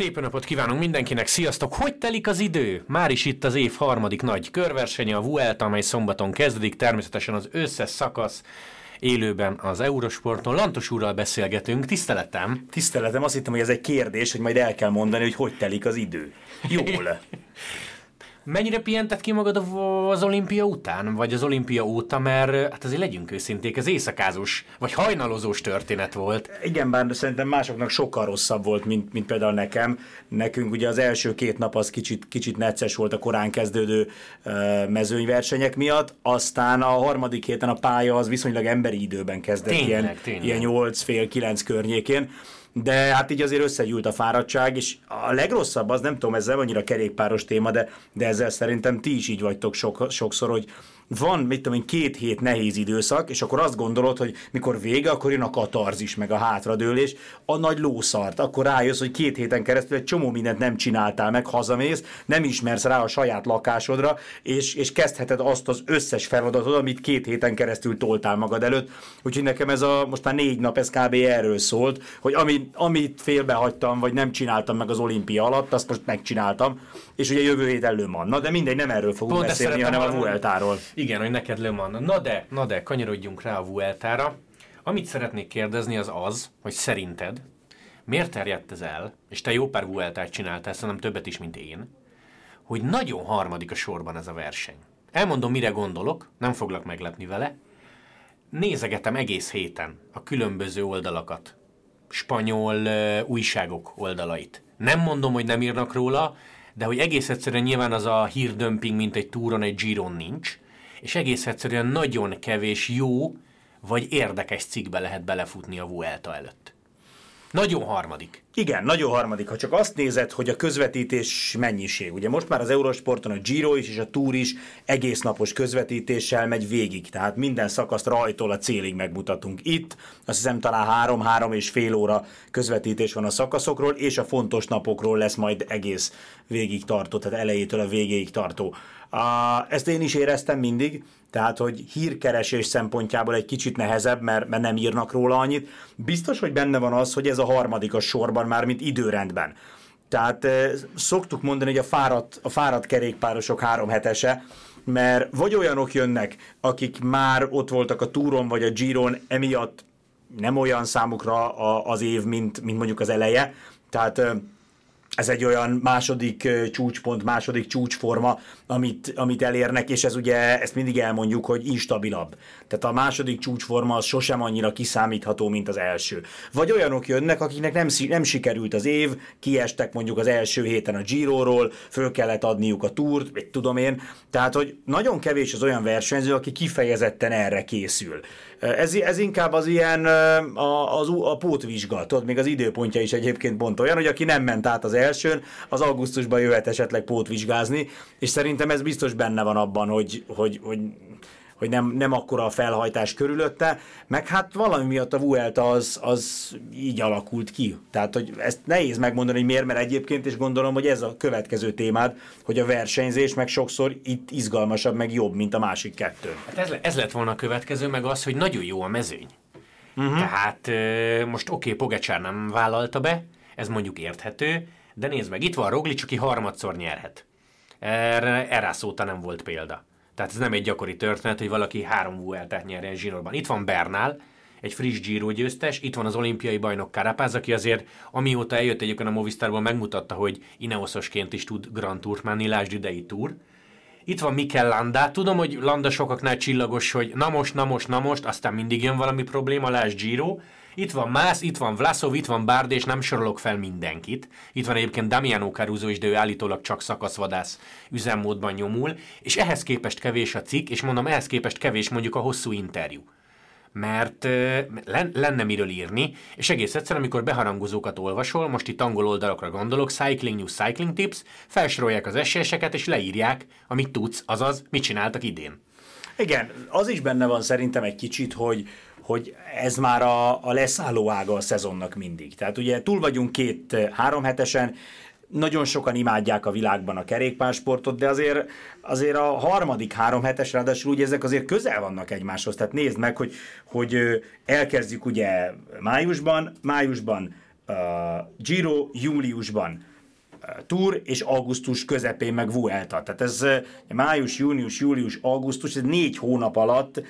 Szép napot kívánunk mindenkinek, sziasztok! Hogy telik az idő? Már is itt az év harmadik nagy körversenye, a Vuelta, amely szombaton kezdődik, természetesen az összes szakasz élőben az Eurosporton. Lantos úrral beszélgetünk, tiszteletem! Tiszteletem, azt hittem, hogy ez egy kérdés, hogy majd el kell mondani, hogy hogy telik az idő. Jól. Mennyire pihented ki magad az olimpia után, vagy az olimpia óta, mert hát azért legyünk őszinték, ez éjszakázós, vagy hajnalozós történet volt. Igen, bár szerintem másoknak sokkal rosszabb volt, mint, mint például nekem. Nekünk ugye az első két nap az kicsit, kicsit necces volt a korán kezdődő mezőnyversenyek miatt, aztán a harmadik héten a pálya az viszonylag emberi időben kezdett tényleg, ilyen, tényleg. ilyen 8 fél 9 környékén de hát így azért összegyűlt a fáradtság, és a legrosszabb az, nem tudom, ez nem annyira kerékpáros téma, de, de ezzel szerintem ti is így vagytok sok, sokszor, hogy van, mit tudom én, két hét nehéz időszak, és akkor azt gondolod, hogy mikor vége, akkor jön a katarzis, meg a hátradőlés, a nagy lószart, akkor rájössz, hogy két héten keresztül egy csomó mindent nem csináltál meg, hazamész, nem ismersz rá a saját lakásodra, és, és kezdheted azt az összes feladatot, amit két héten keresztül toltál magad előtt. Úgyhogy nekem ez a most már négy nap, ez kb. erről szólt, hogy ami, amit félbehagytam, vagy nem csináltam meg az olimpia alatt, azt most megcsináltam, és ugye jövő hét elő van. Na de mindegy, nem erről fogunk Pont beszélni, hanem a Vueltáról. Igen, hogy neked Le Mans. Na de, na de, kanyarodjunk rá a Vueltára. Amit szeretnék kérdezni az az, hogy szerinted miért terjedt ez el, és te jó pár Vueltát csináltál, szerintem többet is, mint én, hogy nagyon harmadik a sorban ez a verseny. Elmondom, mire gondolok, nem foglak meglepni vele. Nézegetem egész héten a különböző oldalakat, spanyol uh, újságok oldalait. Nem mondom, hogy nem írnak róla, de hogy egész egyszerűen nyilván az a hírdömping, mint egy túron, egy Giron nincs, és egész egyszerűen nagyon kevés jó vagy érdekes cikkbe lehet belefutni a Vuelta előtt. Nagyon harmadik. Igen, nagyon harmadik. Ha csak azt nézed, hogy a közvetítés mennyiség. Ugye most már az Eurosporton a Giro is és a Tour is egész napos közvetítéssel megy végig. Tehát minden szakaszt rajtól a célig megmutatunk. Itt azt hiszem talán három-három és fél óra közvetítés van a szakaszokról, és a fontos napokról lesz majd egész végig tartó, tehát elejétől a végéig tartó. Ezt én is éreztem mindig, tehát hogy hírkeresés szempontjából egy kicsit nehezebb, mert, mert nem írnak róla annyit. Biztos, hogy benne van az, hogy ez a harmadik a sorban már, mint időrendben. Tehát szoktuk mondani, hogy a fáradt, a fáradt kerékpárosok három hetese, mert vagy olyanok jönnek, akik már ott voltak a túron vagy a Giron, emiatt nem olyan számukra az év, mint, mint mondjuk az eleje, tehát ez egy olyan második csúcspont, második csúcsforma, amit, amit elérnek, és ez ugye, ezt mindig elmondjuk, hogy instabilabb. Tehát a második csúcsforma az sosem annyira kiszámítható, mint az első. Vagy olyanok jönnek, akiknek nem, nem sikerült az év, kiestek mondjuk az első héten a Giro-ról, föl kellett adniuk a túrt, mit tudom én. Tehát, hogy nagyon kevés az olyan versenyző, aki kifejezetten erre készül. Ez, ez inkább az ilyen a, az, a pótvizsga, tudod, még az időpontja is egyébként pont olyan, hogy aki nem ment át az elsőn, az augusztusban jöhet esetleg pótvizsgázni, és szerintem ez biztos benne van abban, hogy, hogy, hogy hogy nem, nem akkora a felhajtás körülötte, meg hát valami miatt a Vuelta az, az így alakult ki. Tehát, hogy ezt nehéz megmondani, hogy miért, mert egyébként is gondolom, hogy ez a következő témád, hogy a versenyzés meg sokszor itt izgalmasabb, meg jobb, mint a másik kettő. Hát ez, ez lett volna a következő, meg az, hogy nagyon jó a mezőny. Uh-huh. Tehát most oké, okay, Pogacsár nem vállalta be, ez mondjuk érthető, de nézd meg, itt van Roglic, aki harmadszor nyerhet. Erre Erász óta nem volt példa. Tehát ez nem egy gyakori történet, hogy valaki három Vueltát nyerjen zsinórban. Itt van Bernál, egy friss Giro győztes, itt van az olimpiai bajnok Carapaz, aki azért amióta eljött egyébként a Movistarból megmutatta, hogy Ineososként is tud Grand Tour menni, lásd idei Tour. Itt van Mikel Landa, tudom, hogy Landa sokaknál csillagos, hogy na most, na most, na most, aztán mindig jön valami probléma, lásd Giro, itt van Mász, itt van Vlasov, itt van Bárd, és nem sorolok fel mindenkit. Itt van egyébként Damiano Caruso is, de ő állítólag csak szakaszvadász üzemmódban nyomul, és ehhez képest kevés a cikk, és mondom, ehhez képest kevés mondjuk a hosszú interjú mert lenne miről írni, és egész egyszer, amikor beharangozókat olvasol, most itt angol oldalakra gondolok, Cycling News, Cycling Tips, felsorolják az esélyeseket, és leírják, amit tudsz, azaz, mit csináltak idén. Igen, az is benne van szerintem egy kicsit, hogy, hogy ez már a, a leszálló ága a szezonnak mindig. Tehát ugye túl vagyunk két-három hetesen, nagyon sokan imádják a világban a kerékpársportot, de azért, azért a harmadik három hetes, ráadásul ugye ezek azért közel vannak egymáshoz. Tehát nézd meg, hogy, hogy elkezdjük ugye májusban, májusban uh, Giro, júliusban Tour, és augusztus közepén meg Vuelta. Tehát ez május, június, július, augusztus, ez négy hónap alatt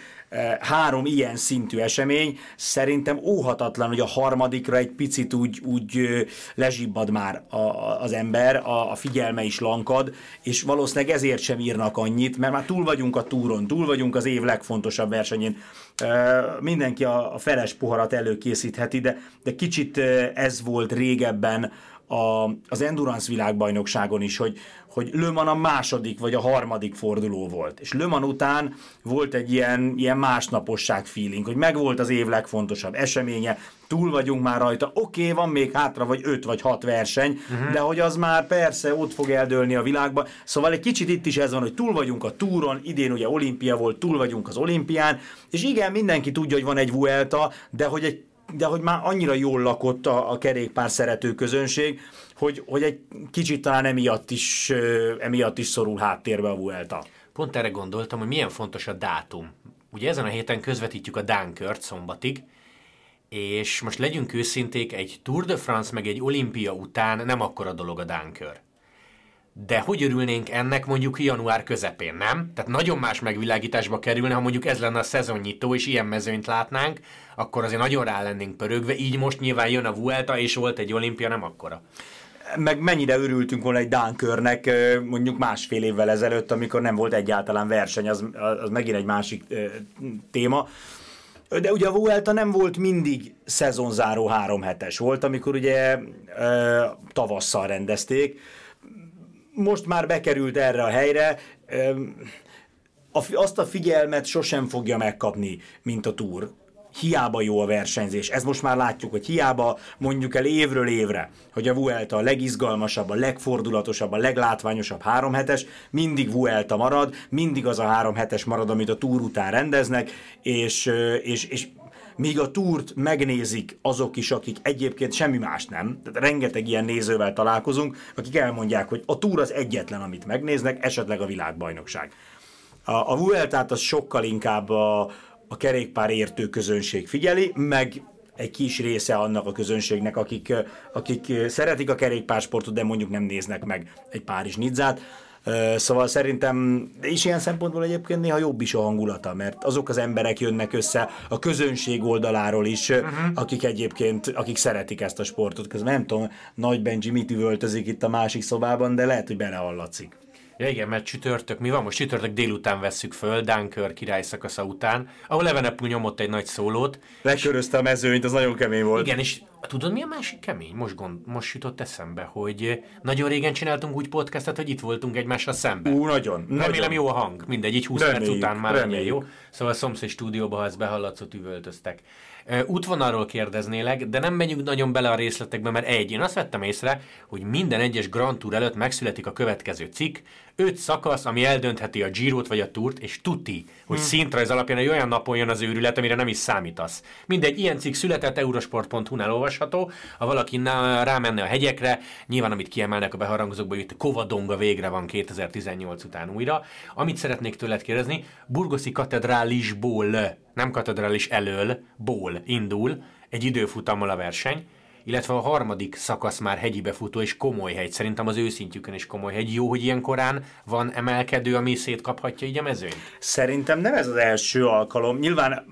három ilyen szintű esemény. Szerintem óhatatlan, hogy a harmadikra egy picit úgy, úgy lezsibbad már a, az ember, a, a figyelme is lankad, és valószínűleg ezért sem írnak annyit, mert már túl vagyunk a túron, túl vagyunk az év legfontosabb versenyén. Mindenki a, a feles poharat előkészítheti, de, de kicsit ez volt régebben a, az Endurance világbajnokságon is, hogy, hogy Le Mans a második vagy a harmadik forduló volt. És Le Mans után volt egy ilyen, ilyen másnaposság feeling, hogy megvolt az év legfontosabb eseménye, túl vagyunk már rajta, oké, okay, van még hátra vagy öt vagy hat verseny, uh-huh. de hogy az már persze ott fog eldőlni a világban. Szóval egy kicsit itt is ez van, hogy túl vagyunk a túron, idén ugye olimpia volt, túl vagyunk az olimpián, és igen, mindenki tudja, hogy van egy Vuelta, de hogy egy de hogy már annyira jól lakott a, a kerékpár szerető közönség, hogy, hogy egy kicsit talán emiatt is, emiatt is szorul háttérbe a Vuelta. Pont erre gondoltam, hogy milyen fontos a dátum. Ugye ezen a héten közvetítjük a Dunkert szombatig, és most legyünk őszinték, egy Tour de France meg egy olimpia után nem akkora dolog a Dunker. De hogy örülnénk ennek mondjuk január közepén, nem? Tehát nagyon más megvilágításba kerülne, ha mondjuk ez lenne a szezonnyitó, és ilyen mezőnyt látnánk, akkor azért nagyon rá lennénk pörögve, így most nyilván jön a Vuelta, és volt egy olimpia, nem akkora meg mennyire örültünk volna egy Dánkörnek mondjuk másfél évvel ezelőtt, amikor nem volt egyáltalán verseny, az, az megint egy másik téma. De ugye a Vuelta nem volt mindig szezonzáró három hetes. Volt, amikor ugye tavasszal rendezték. Most már bekerült erre a helyre. Azt a figyelmet sosem fogja megkapni, mint a túr hiába jó a versenyzés. Ez most már látjuk, hogy hiába mondjuk el évről évre, hogy a Vuelta a legizgalmasabb, a legfordulatosabb, a leglátványosabb háromhetes, mindig Vuelta marad, mindig az a háromhetes marad, amit a túr után rendeznek, és, és, és míg a túrt megnézik azok is, akik egyébként semmi más nem, tehát rengeteg ilyen nézővel találkozunk, akik elmondják, hogy a túr az egyetlen, amit megnéznek, esetleg a világbajnokság. A, a Vueltát az sokkal inkább a, a kerékpár értő közönség figyeli, meg egy kis része annak a közönségnek, akik, akik szeretik a kerékpársportot, de mondjuk nem néznek meg egy Párizs Nidzát. Szóval szerintem, és ilyen szempontból egyébként néha jobb is a hangulata, mert azok az emberek jönnek össze a közönség oldaláról is, uh-huh. akik egyébként, akik szeretik ezt a sportot. Közben nem tudom, Nagy Benji mit üvöltözik itt a másik szobában, de lehet, hogy belehallatszik. Ja igen, mert csütörtök, mi van? Most csütörtök délután vesszük föl, Dunkör király szakasza után, ahol Evenepul nyomott egy nagy szólót. Lekörözte a mezőnyt, az nagyon kemény volt. Igen, és tudod mi a másik kemény? Most, gond, most jutott eszembe, hogy nagyon régen csináltunk úgy podcastet, hogy itt voltunk egymással szemben. Ú, nagyon. Remélem nagyon. jó a hang, mindegy, így 20 reméljük, perc után már reméljük. jó. Szóval a szomszéd stúdióba, ha ezt behallatszott, üvöltöztek. Útvonalról kérdeznélek, de nem megyünk nagyon bele a részletekbe, mert egy, én azt vettem észre, hogy minden egyes Grand Tour előtt megszületik a következő cikk, öt szakasz, ami eldöntheti a Girot vagy a Tourt, és tuti, hogy hmm. szintrajz alapján egy olyan napon jön az őrület, amire nem is számítasz. Mindegy, ilyen cikk született, eurosport.hu-nál olvasható, ha valaki rámenne a hegyekre, nyilván amit kiemelnek a beharangozókból, hogy itt Kovadonga végre van 2018 után újra. Amit szeretnék tőled kérdezni, Burgoszi katedrálisból, nem katedrális elől, ból indul egy időfutammal a verseny, illetve a harmadik szakasz már hegyi befutó és komoly hegy. Szerintem az őszintjükön is komoly hegy. Jó, hogy ilyen korán van emelkedő, ami szétkaphatja így a mezőnyt? Szerintem nem ez az első alkalom. Nyilván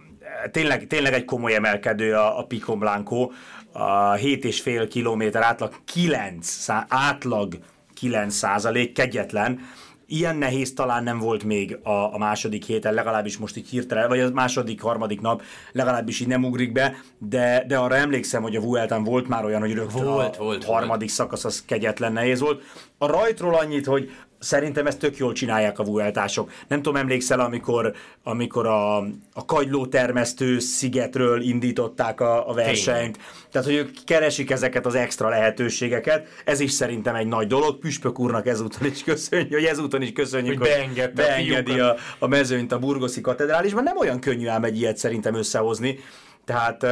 tényleg, tényleg egy komoly emelkedő a, a Pico Blanco. A 7,5 kilométer átlag 9, átlag 9 százalék, kegyetlen Ilyen nehéz talán nem volt még a, a második héten, legalábbis most így hirtelen, vagy a második, harmadik nap legalábbis így nem ugrik be, de, de arra emlékszem, hogy a Vueltán volt már olyan, hogy rögtön volt, a volt, harmadik volt. szakasz az kegyetlen nehéz volt. A rajtról annyit, hogy szerintem ezt tök jól csinálják a vueltások. Nem tudom, emlékszel, amikor, amikor a, a kagyló termesztő szigetről indították a, a versenyt. Tényleg. Tehát, hogy ők keresik ezeket az extra lehetőségeket. Ez is szerintem egy nagy dolog. Püspök úrnak ezúton is köszönjük, hogy ezúton is köszönjük, hogy, hogy beengedi a, a mezőnyt a burgoszi katedrálisban. Nem olyan könnyű ám egy ilyet szerintem összehozni. Tehát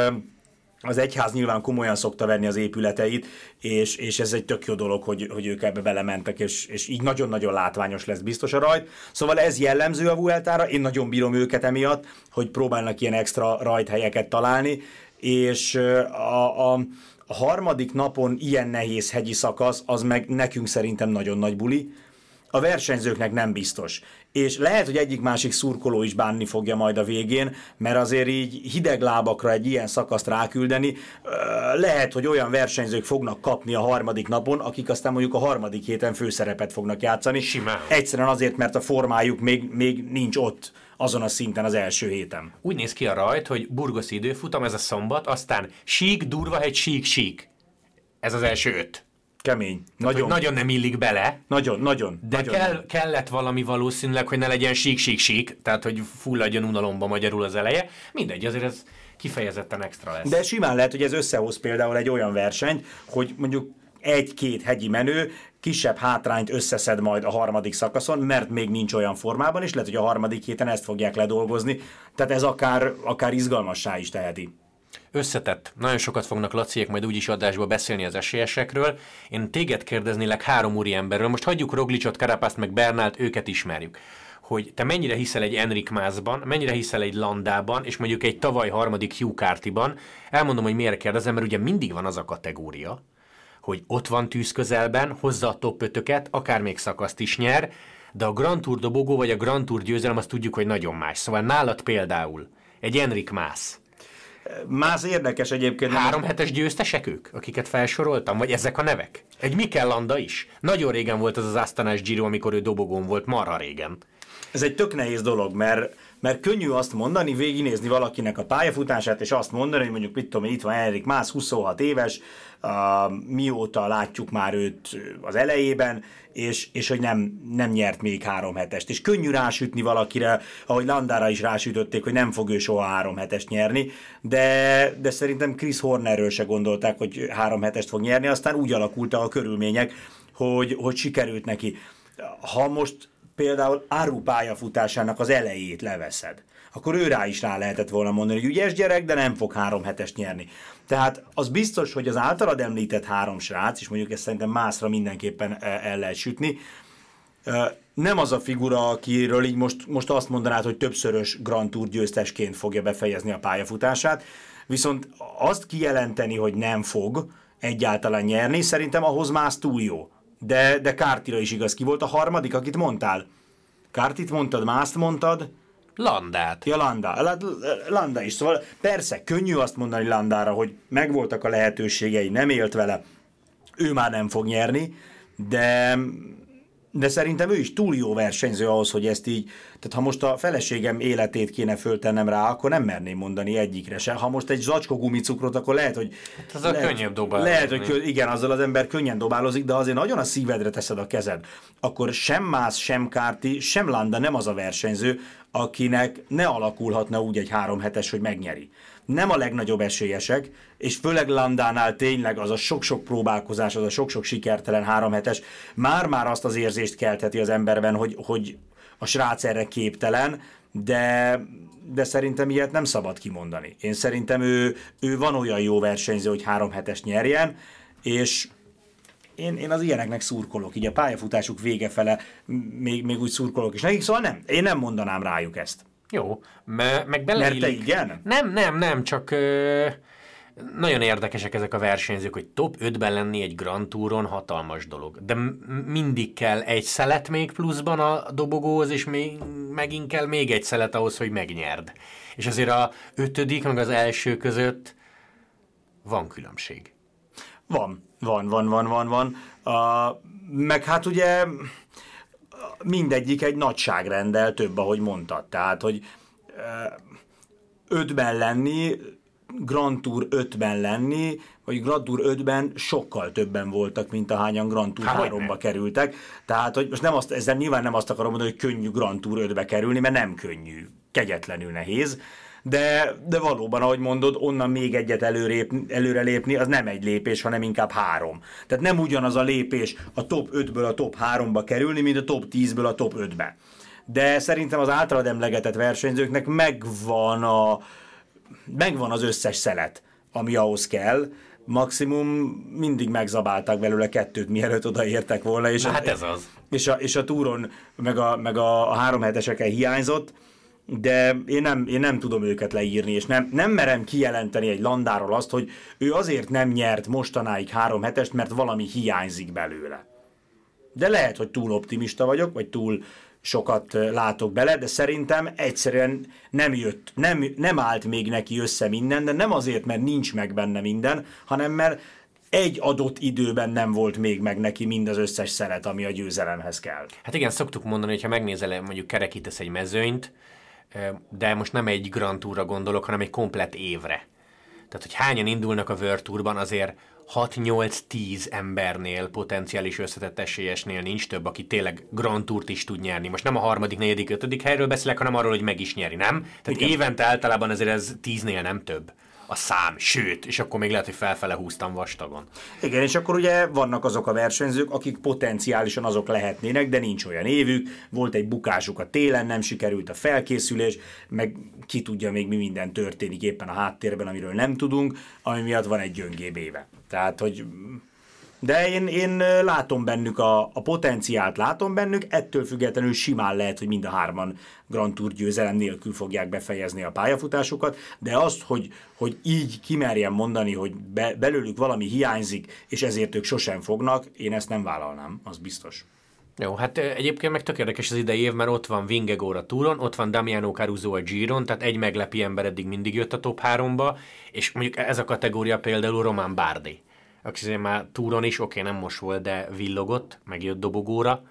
az egyház nyilván komolyan szokta venni az épületeit, és, és ez egy tök jó dolog, hogy, hogy ők ebbe belementek, és, és így nagyon-nagyon látványos lesz biztos a rajt. Szóval ez jellemző a Vueltára, én nagyon bírom őket emiatt, hogy próbálnak ilyen extra rajthelyeket találni, és a, a, A harmadik napon ilyen nehéz hegyi szakasz, az meg nekünk szerintem nagyon nagy buli, a versenyzőknek nem biztos. És lehet, hogy egyik-másik szurkoló is bánni fogja majd a végén, mert azért így hideg lábakra egy ilyen szakaszt ráküldeni, lehet, hogy olyan versenyzők fognak kapni a harmadik napon, akik aztán mondjuk a harmadik héten főszerepet fognak játszani. Simán. Egyszerűen azért, mert a formájuk még, még nincs ott azon a szinten az első héten. Úgy néz ki a rajt, hogy burgosz időfutam, ez a szombat, aztán sík, durva egy sík, sík. Ez az első öt. Kemény. Tehát, nagyon. nagyon nem illik bele. Nagyon, nagyon. De nagyon kell, kellett valami valószínűleg, hogy ne legyen sík, sík, sík, tehát hogy fulladjon unalomba magyarul az eleje. Mindegy, azért ez kifejezetten extra lesz. De simán lehet, hogy ez összehoz például egy olyan versenyt, hogy mondjuk egy-két hegyi menő kisebb hátrányt összeszed majd a harmadik szakaszon, mert még nincs olyan formában, és lehet, hogy a harmadik héten ezt fogják ledolgozni, tehát ez akár, akár izgalmassá is teheti. Összetett. Nagyon sokat fognak Laciék majd úgyis adásba beszélni az esélyesekről. Én téged kérdeznélek három úri emberről. Most hagyjuk Roglicsot, Karapászt, meg Bernált, őket ismerjük hogy te mennyire hiszel egy Enrik Mászban, mennyire hiszel egy Landában, és mondjuk egy tavaly harmadik Hugh Carty-ban. Elmondom, hogy miért kérdezem, mert ugye mindig van az a kategória, hogy ott van tűz közelben, hozza a top 5 akár még szakaszt is nyer, de a Grand Tour dobogó vagy a Grand Tour győzelem azt tudjuk, hogy nagyon más. Szóval nálad például egy Enrik Mász, Más érdekes egyébként. Három hetes győztesek ők, akiket felsoroltam, vagy ezek a nevek? Egy Mikel Landa is. Nagyon régen volt az az Asztanás Giro, amikor ő dobogón volt, marha régen. Ez egy tök nehéz dolog, mert mert könnyű azt mondani, végignézni valakinek a pályafutását, és azt mondani, hogy mondjuk, mit tudom, itt van Erik Mász, 26 éves, uh, mióta látjuk már őt az elejében, és, és hogy nem, nem nyert még három hetest. És könnyű rásütni valakire, ahogy Landára is rásütötték, hogy nem fog ő soha három hetest nyerni, de, de szerintem Chris Hornerről se gondolták, hogy három hetest fog nyerni, aztán úgy alakultak a körülmények, hogy, hogy sikerült neki. Ha most például Áru pályafutásának az elejét leveszed, akkor ő rá is rá lehetett volna mondani, hogy ügyes gyerek, de nem fog három hetest nyerni. Tehát az biztos, hogy az általad említett három srác, és mondjuk ezt szerintem mászra mindenképpen e, el lehet sütni, nem az a figura, akiről így most, most azt mondanád, hogy többszörös Grand Tour győztesként fogja befejezni a pályafutását, viszont azt kijelenteni, hogy nem fog egyáltalán nyerni, szerintem ahhoz más túl jó de, de Kártira is igaz. Ki volt a harmadik, akit mondtál? Kártit mondtad, Mászt mondtad? Landát. Ja, Landa. Landa is. Szóval persze, könnyű azt mondani Landára, hogy megvoltak a lehetőségei, nem élt vele, ő már nem fog nyerni, de de szerintem ő is túl jó versenyző ahhoz, hogy ezt így, tehát ha most a feleségem életét kéne föltennem rá, akkor nem merném mondani egyikre se. Ha most egy zacskó gumicukrot, akkor lehet, hogy... Hát az lehet, a könnyebb dobálozni. Lehet, hogy igen, azzal az ember könnyen dobálozik, de azért nagyon a szívedre teszed a kezed. Akkor sem Mász, sem Kárti, sem Landa nem az a versenyző, akinek ne alakulhatna úgy egy három hetes, hogy megnyeri nem a legnagyobb esélyesek, és főleg Landánál tényleg az a sok-sok próbálkozás, az a sok-sok sikertelen három hetes, már-már azt az érzést keltheti az emberben, hogy, hogy a srác erre képtelen, de, de szerintem ilyet nem szabad kimondani. Én szerintem ő, ő van olyan jó versenyző, hogy három hetes nyerjen, és én, én az ilyeneknek szurkolok, így a pályafutásuk vége fele még, még úgy szurkolok is nekik, szóval nem, én nem mondanám rájuk ezt. Jó, me, meg beleillik. Mert te igen? Nem, nem, nem, csak ö, nagyon érdekesek ezek a versenyzők, hogy top 5-ben lenni egy Grand Touron hatalmas dolog. De mindig kell egy szelet még pluszban a dobogóhoz, és még, megint kell még egy szelet ahhoz, hogy megnyerd. És azért a ötödik, meg az első között van különbség. Van, van, van, van, van, van. Uh, meg hát ugye mindegyik egy nagyságrendel több, ahogy mondtad. Tehát, hogy ötben lenni, Grand Tour 5-ben lenni, vagy Grand Tour 5-ben sokkal többen voltak, mint ahányan Grand Tour 3-ba kerültek. Tehát, hogy most nem azt, ezzel nyilván nem azt akarom mondani, hogy könnyű Grand Tour 5-be kerülni, mert nem könnyű, kegyetlenül nehéz de, de valóban, ahogy mondod, onnan még egyet előrép, előre lépni, az nem egy lépés, hanem inkább három. Tehát nem ugyanaz a lépés a top 5-ből a top 3-ba kerülni, mint a top 10-ből a top 5-be. De szerintem az általad emlegetett versenyzőknek megvan, a, megvan az összes szelet, ami ahhoz kell, maximum mindig megzabálták belőle kettőt, mielőtt odaértek volna. És hát ez az. És a, és a túron meg a, meg a, a három heteseken hiányzott, de én nem, én nem tudom őket leírni, és nem, nem merem kijelenteni egy landáról azt, hogy ő azért nem nyert mostanáig három hetest, mert valami hiányzik belőle. De lehet, hogy túl optimista vagyok, vagy túl sokat látok bele, de szerintem egyszerűen nem jött, nem, nem állt még neki össze minden, de nem azért, mert nincs meg benne minden, hanem mert egy adott időben nem volt még meg neki mind az összes szeret, ami a győzelemhez kell. Hát igen, szoktuk mondani, hogy ha megnézel, mondjuk kerekítesz egy mezőnyt, de most nem egy Grand Tourra gondolok, hanem egy komplet évre. Tehát, hogy hányan indulnak a World Tourban, azért 6-8-10 embernél, potenciális összetett esélyesnél nincs több, aki tényleg Grand Tourt is tud nyerni. Most nem a harmadik, negyedik, ötödik helyről beszélek, hanem arról, hogy meg is nyeri, nem? Tehát Igen. évente általában azért ez tíznél nem több a szám, sőt, és akkor még lehet, hogy felfele húztam vastagon. Igen, és akkor ugye vannak azok a versenyzők, akik potenciálisan azok lehetnének, de nincs olyan évük, volt egy bukásuk a télen, nem sikerült a felkészülés, meg ki tudja még mi minden történik éppen a háttérben, amiről nem tudunk, ami miatt van egy gyöngébb éve. Tehát, hogy de én, én látom bennük a, a potenciált, látom bennük, ettől függetlenül simán lehet, hogy mind a hárman Grand Tour győzelem nélkül fogják befejezni a pályafutásukat, de azt, hogy, hogy így kimerjem mondani, hogy be, belőlük valami hiányzik, és ezért ők sosem fognak, én ezt nem vállalnám, az biztos. Jó, hát egyébként meg tök érdekes az idei év, mert ott van Vingegor a ott van Damiano Caruso a Giron, tehát egy meglepi ember eddig mindig jött a top 3-ba, és mondjuk ez a kategória például Román Bárdi aki már túron is, oké, okay, nem most volt, de villogott, megjött dobogóra,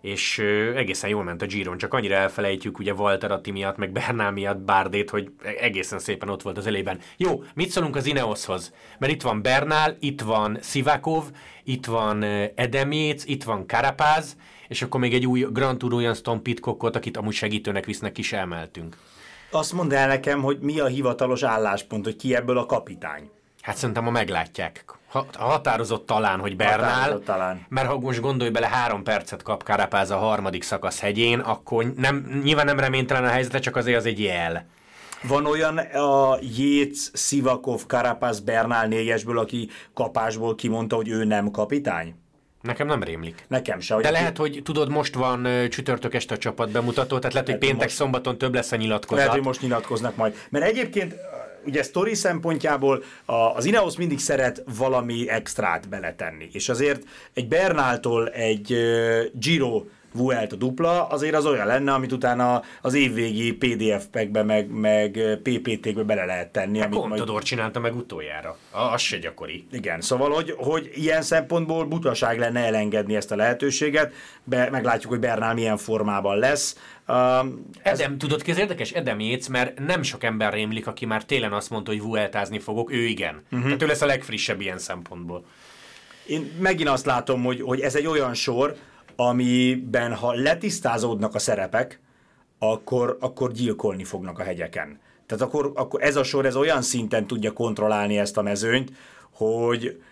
és egészen jól ment a Giron, csak annyira elfelejtjük ugye Walter Atti miatt, meg Bernál miatt Bárdét, hogy egészen szépen ott volt az elében. Jó, mit szólunk az Ineoshoz? Mert itt van Bernál, itt van Sivakov, itt van Edemjéc, itt van Karapáz, és akkor még egy új Grand Tour olyan Stone Pitcockot, akit amúgy segítőnek visznek, is emeltünk. Azt mondd el nekem, hogy mi a hivatalos álláspont, hogy ki ebből a kapitány. Hát szerintem ma meglátják. Ha, határozott talán, hogy Bernál, talán. mert ha most gondolj bele, három percet kap Karapáz a harmadik szakasz hegyén, akkor nem, nyilván nem reménytelen a helyzete, csak azért az egy jel. Van olyan a Jéz, Sivakov, Karapáz, Bernál négyesből, aki kapásból kimondta, hogy ő nem kapitány? Nekem nem rémlik. Nekem se. De lehet, hogy tudod, most van csütörtök este a csapat bemutató, tehát lehet, hogy péntek, most, szombaton több lesz a nyilatkozat. Lehet, hogy most nyilatkoznak majd. Mert egyébként ugye sztori szempontjából az Ineos mindig szeret valami extrát beletenni, és azért egy Bernáltól egy Giro Vuelt a dupla, azért az olyan lenne, amit utána az évvégi PDF-ekbe, meg, meg PPT-kbe bele lehet tenni. Hát Contador majd... csinálta meg utoljára. Az se gyakori. Igen, szóval, hogy, hogy ilyen szempontból butaság lenne elengedni ezt a lehetőséget, be, meglátjuk, hogy Bernál milyen formában lesz. Um, ez... Edem, tudod ki az érdekes? Edem Jéz, mert nem sok ember rémlik, aki már télen azt mondta, hogy vueltázni fogok, ő igen. Uh-huh. Tehát ő lesz a legfrissebb ilyen szempontból. Én megint azt látom, hogy, hogy ez egy olyan sor, amiben ha letisztázódnak a szerepek, akkor, akkor gyilkolni fognak a hegyeken. Tehát akkor, akkor ez a sor ez olyan szinten tudja kontrollálni ezt a mezőnyt, hogy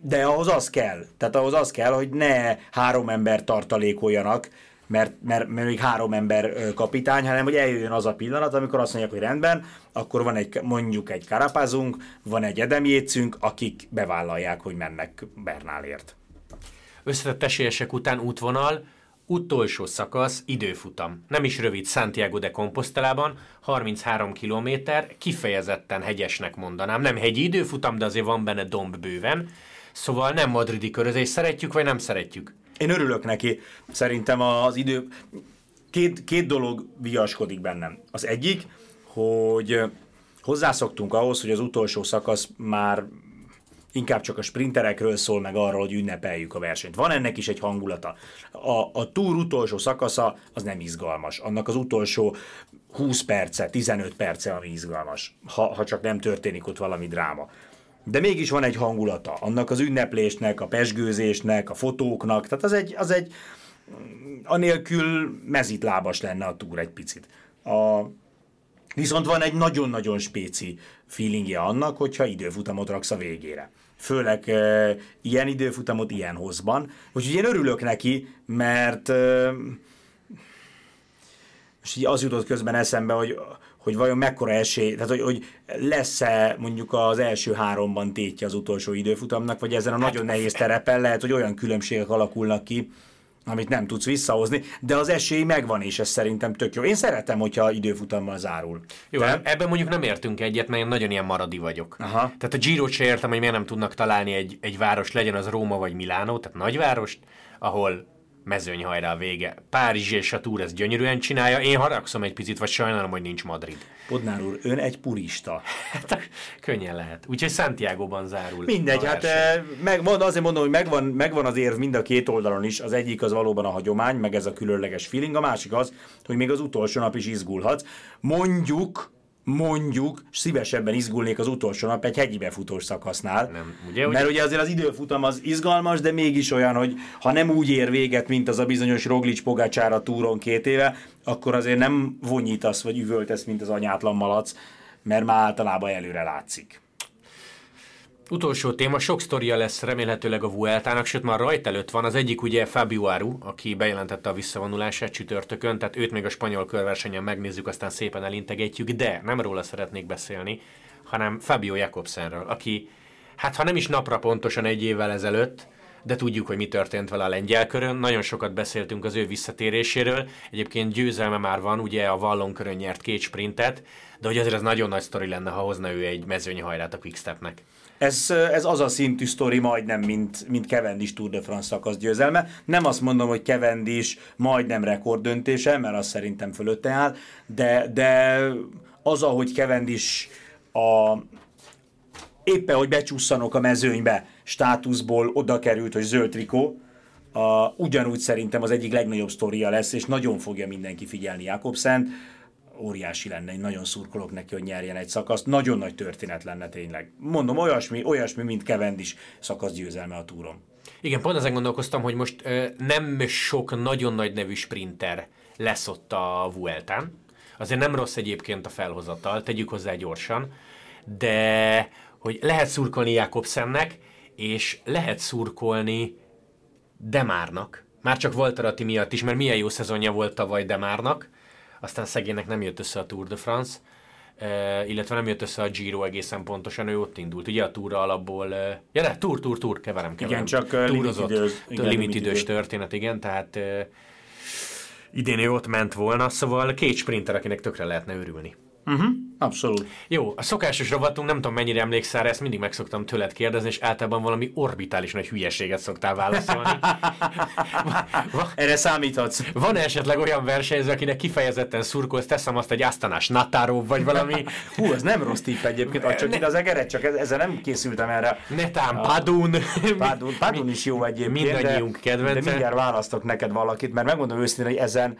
de ahhoz az kell. Tehát ahhoz az kell, hogy ne három ember tartalékoljanak, mert, mert, mert még három ember kapitány, hanem hogy eljöjjön az a pillanat, amikor azt mondják, hogy rendben, akkor van egy, mondjuk egy karapázunk, van egy edemjécünk, akik bevállalják, hogy mennek Bernálért összetett esélyesek után útvonal, utolsó szakasz, időfutam. Nem is rövid Santiago de Compostelában, 33 km, kifejezetten hegyesnek mondanám. Nem hegyi időfutam, de azért van benne domb bőven. Szóval nem madridi körözés, szeretjük vagy nem szeretjük? Én örülök neki. Szerintem az idő... Két, két dolog viaskodik bennem. Az egyik, hogy hozzászoktunk ahhoz, hogy az utolsó szakasz már inkább csak a sprinterekről szól, meg arról, hogy ünnepeljük a versenyt. Van ennek is egy hangulata. A, a túr utolsó szakasza az nem izgalmas. Annak az utolsó 20 perce, 15 perce, ami izgalmas, ha, ha csak nem történik ott valami dráma. De mégis van egy hangulata. Annak az ünneplésnek, a pesgőzésnek, a fotóknak, tehát az egy, az egy anélkül mezitlábas lenne a túr egy picit. A, viszont van egy nagyon-nagyon spéci feelingje annak, hogyha időfutamot raksz a végére főleg e, ilyen időfutamot ilyen hozban. Úgyhogy én örülök neki, mert e, és így az jutott közben eszembe, hogy, hogy vajon mekkora esély, tehát hogy, hogy lesz-e mondjuk az első háromban tétje az utolsó időfutamnak, vagy ezen a hát, nagyon nehéz terepen lehet, hogy olyan különbségek alakulnak ki, amit nem tudsz visszahozni, de az esély megvan, és ez szerintem tök jó. Én szeretem, hogyha időfutammal zárul. Jó, Te? ebben mondjuk nem értünk egyet, mert én nagyon ilyen maradi vagyok. Aha. Tehát a Giro-t se értem, hogy miért nem tudnak találni egy, egy város, legyen az Róma vagy Milánó, tehát nagyvárost, ahol mezőnyhajrá a vége. Párizs és a Tour ezt gyönyörűen csinálja, én haragszom egy picit, vagy sajnálom, hogy nincs Madrid. Podnár úr, ön egy purista. Hát könnyen lehet. Úgyhogy Santiago-ban zárul. Mindegy, hát eh, meg, mond- azért mondom, hogy megvan, megvan az érv mind a két oldalon is. Az egyik az valóban a hagyomány, meg ez a különleges feeling, a másik az, hogy még az utolsó nap is izgulhatsz. Mondjuk, mondjuk, szívesebben izgulnék az utolsó nap egy hegyi befutós szakasznál. Nem, ugye, hogy- Mert ugye azért az időfutam az izgalmas, de mégis olyan, hogy ha nem úgy ér véget, mint az a bizonyos Roglic Pogácsára túron két éve, akkor azért nem vonyítasz vagy üvöltesz, mint az anyátlan malac, mert már általában előre látszik. Utolsó téma, sok sztoria lesz remélhetőleg a Vueltának, sőt már rajt előtt van. Az egyik ugye Fabio Aru, aki bejelentette a visszavonulását csütörtökön, tehát őt még a spanyol körversenyen megnézzük, aztán szépen elintegetjük, de nem róla szeretnék beszélni, hanem Fabio Jakobsenről, aki, hát ha nem is napra pontosan egy évvel ezelőtt, de tudjuk, hogy mi történt vele a lengyel körön. Nagyon sokat beszéltünk az ő visszatéréséről. Egyébként győzelme már van, ugye a Vallon körön nyert két sprintet, de hogy azért ez nagyon nagy sztori lenne, ha hozna ő egy mezőnyhajrát a Quickstepnek. Ez, ez az a szintű sztori majdnem, mint, mint Cavendish Tour de France szakasz győzelme. Nem azt mondom, hogy Cavendish majdnem rekorddöntése, mert az szerintem fölötte áll, de, de az, ahogy Cavendish a, éppen, hogy becsúszanok a mezőnybe, státuszból oda került, hogy zöld trikó, a, ugyanúgy szerintem az egyik legnagyobb sztoria lesz, és nagyon fogja mindenki figyelni Jakobsen. Óriási lenne, én nagyon szurkolok neki, hogy nyerjen egy szakaszt. Nagyon nagy történet lenne tényleg. Mondom, olyasmi, olyasmi mint Cavendish szakasz győzelme a túron. Igen, pont ezen gondolkoztam, hogy most ö, nem sok nagyon nagy nevű sprinter lesz ott a Vueltán. Azért nem rossz egyébként a felhozatal, tegyük hozzá gyorsan, de hogy lehet szurkolni Jakobsennek, és lehet szurkolni Demárnak. Már csak Voltarati miatt is, mert milyen jó szezonja volt tavaly Demárnak, aztán szegénynek nem jött össze a Tour de France, illetve nem jött össze a Giro egészen pontosan, ő ott indult. Ugye a túra alapból, ja de, túr, túr, túr, keverem, keverem. csak, uh, Túrozott, igen, igen, limitidős limitidős. történet, igen, tehát idén ő ott ment volna, szóval két sprinter, akinek tökre lehetne örülni. Uh-huh. Abszolút. Jó, a szokásos rovatunk, nem tudom mennyire emlékszel rá, ezt mindig meg szoktam tőled kérdezni, és általában valami orbitális nagy hülyeséget szoktál válaszolni. Va- Erre számíthatsz. Van esetleg olyan versenyző, akinek kifejezetten szurkolsz, teszem azt egy Asztanás Natáró, vagy valami Hú, ez nem rossz tipp egyébként, adj csak Ne- ide az egeret, csak ez- ezzel nem készültem erre. Netán Padun. Pádun, Pádun is jó egyébként, Mindannyiunk kedvence. de mindjárt választok neked valakit, mert megmondom őszintén, hogy ezen,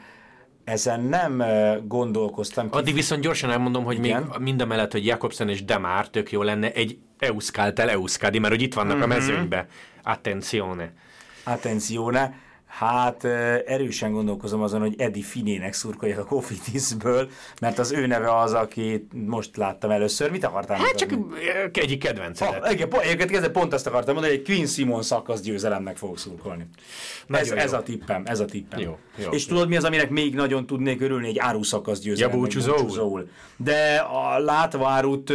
ezen nem gondolkoztam ki. Addig viszont gyorsan elmondom, hogy Igen. még mind a mellett, hogy Jakobsen és Demár tök jó lenne egy Euskáltel Euskadi, mert hogy itt vannak Mhm. a mezőnybe. Attenzione. Attenzione. Hát erősen gondolkozom azon, hogy Edi Finének szurkoljak a Kofidisből, mert az ő neve az, aki most láttam először. Mit akartál Hát csak egyik kedvencedet. Ha, igen, po- egyébként kezdve pont ezt akartam mondani, hogy egy Queen Simon szakasz győzelemnek fogok szurkolni. Ez, Nagyon ez jó. a tippem, ez a tippem. Jó, jó, És jó. tudod mi az, aminek még nagyon tudnék örülni? Egy áru szakasz győzelem. Ja, búcsúzóul. búcsúzóul. De a látva árut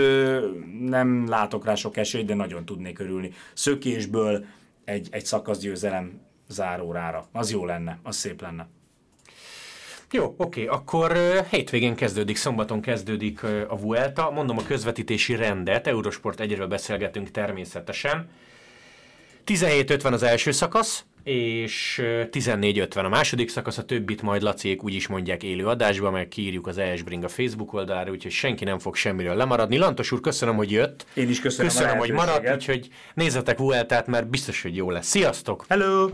nem látok rá sok esélyt, de nagyon tudnék örülni. Szökésből egy, egy szakasz győzelem zárórára. Az jó lenne, az szép lenne. Jó, oké, akkor hétvégén kezdődik, szombaton kezdődik a Vuelta. Mondom a közvetítési rendet, Eurosport egyről beszélgetünk természetesen. 17.50 az első szakasz, és ö, 14.50 a második szakasz, a többit majd Laciék úgy is mondják élő adásba, meg kiírjuk az ES Bring a Facebook oldalára, úgyhogy senki nem fog semmiről lemaradni. Lantos úr, köszönöm, hogy jött. Én is köszönöm a Köszönöm, hogy maradt, úgyhogy nézzetek Vueltát, mert biztos, hogy jó lesz. Sziasztok! Hello!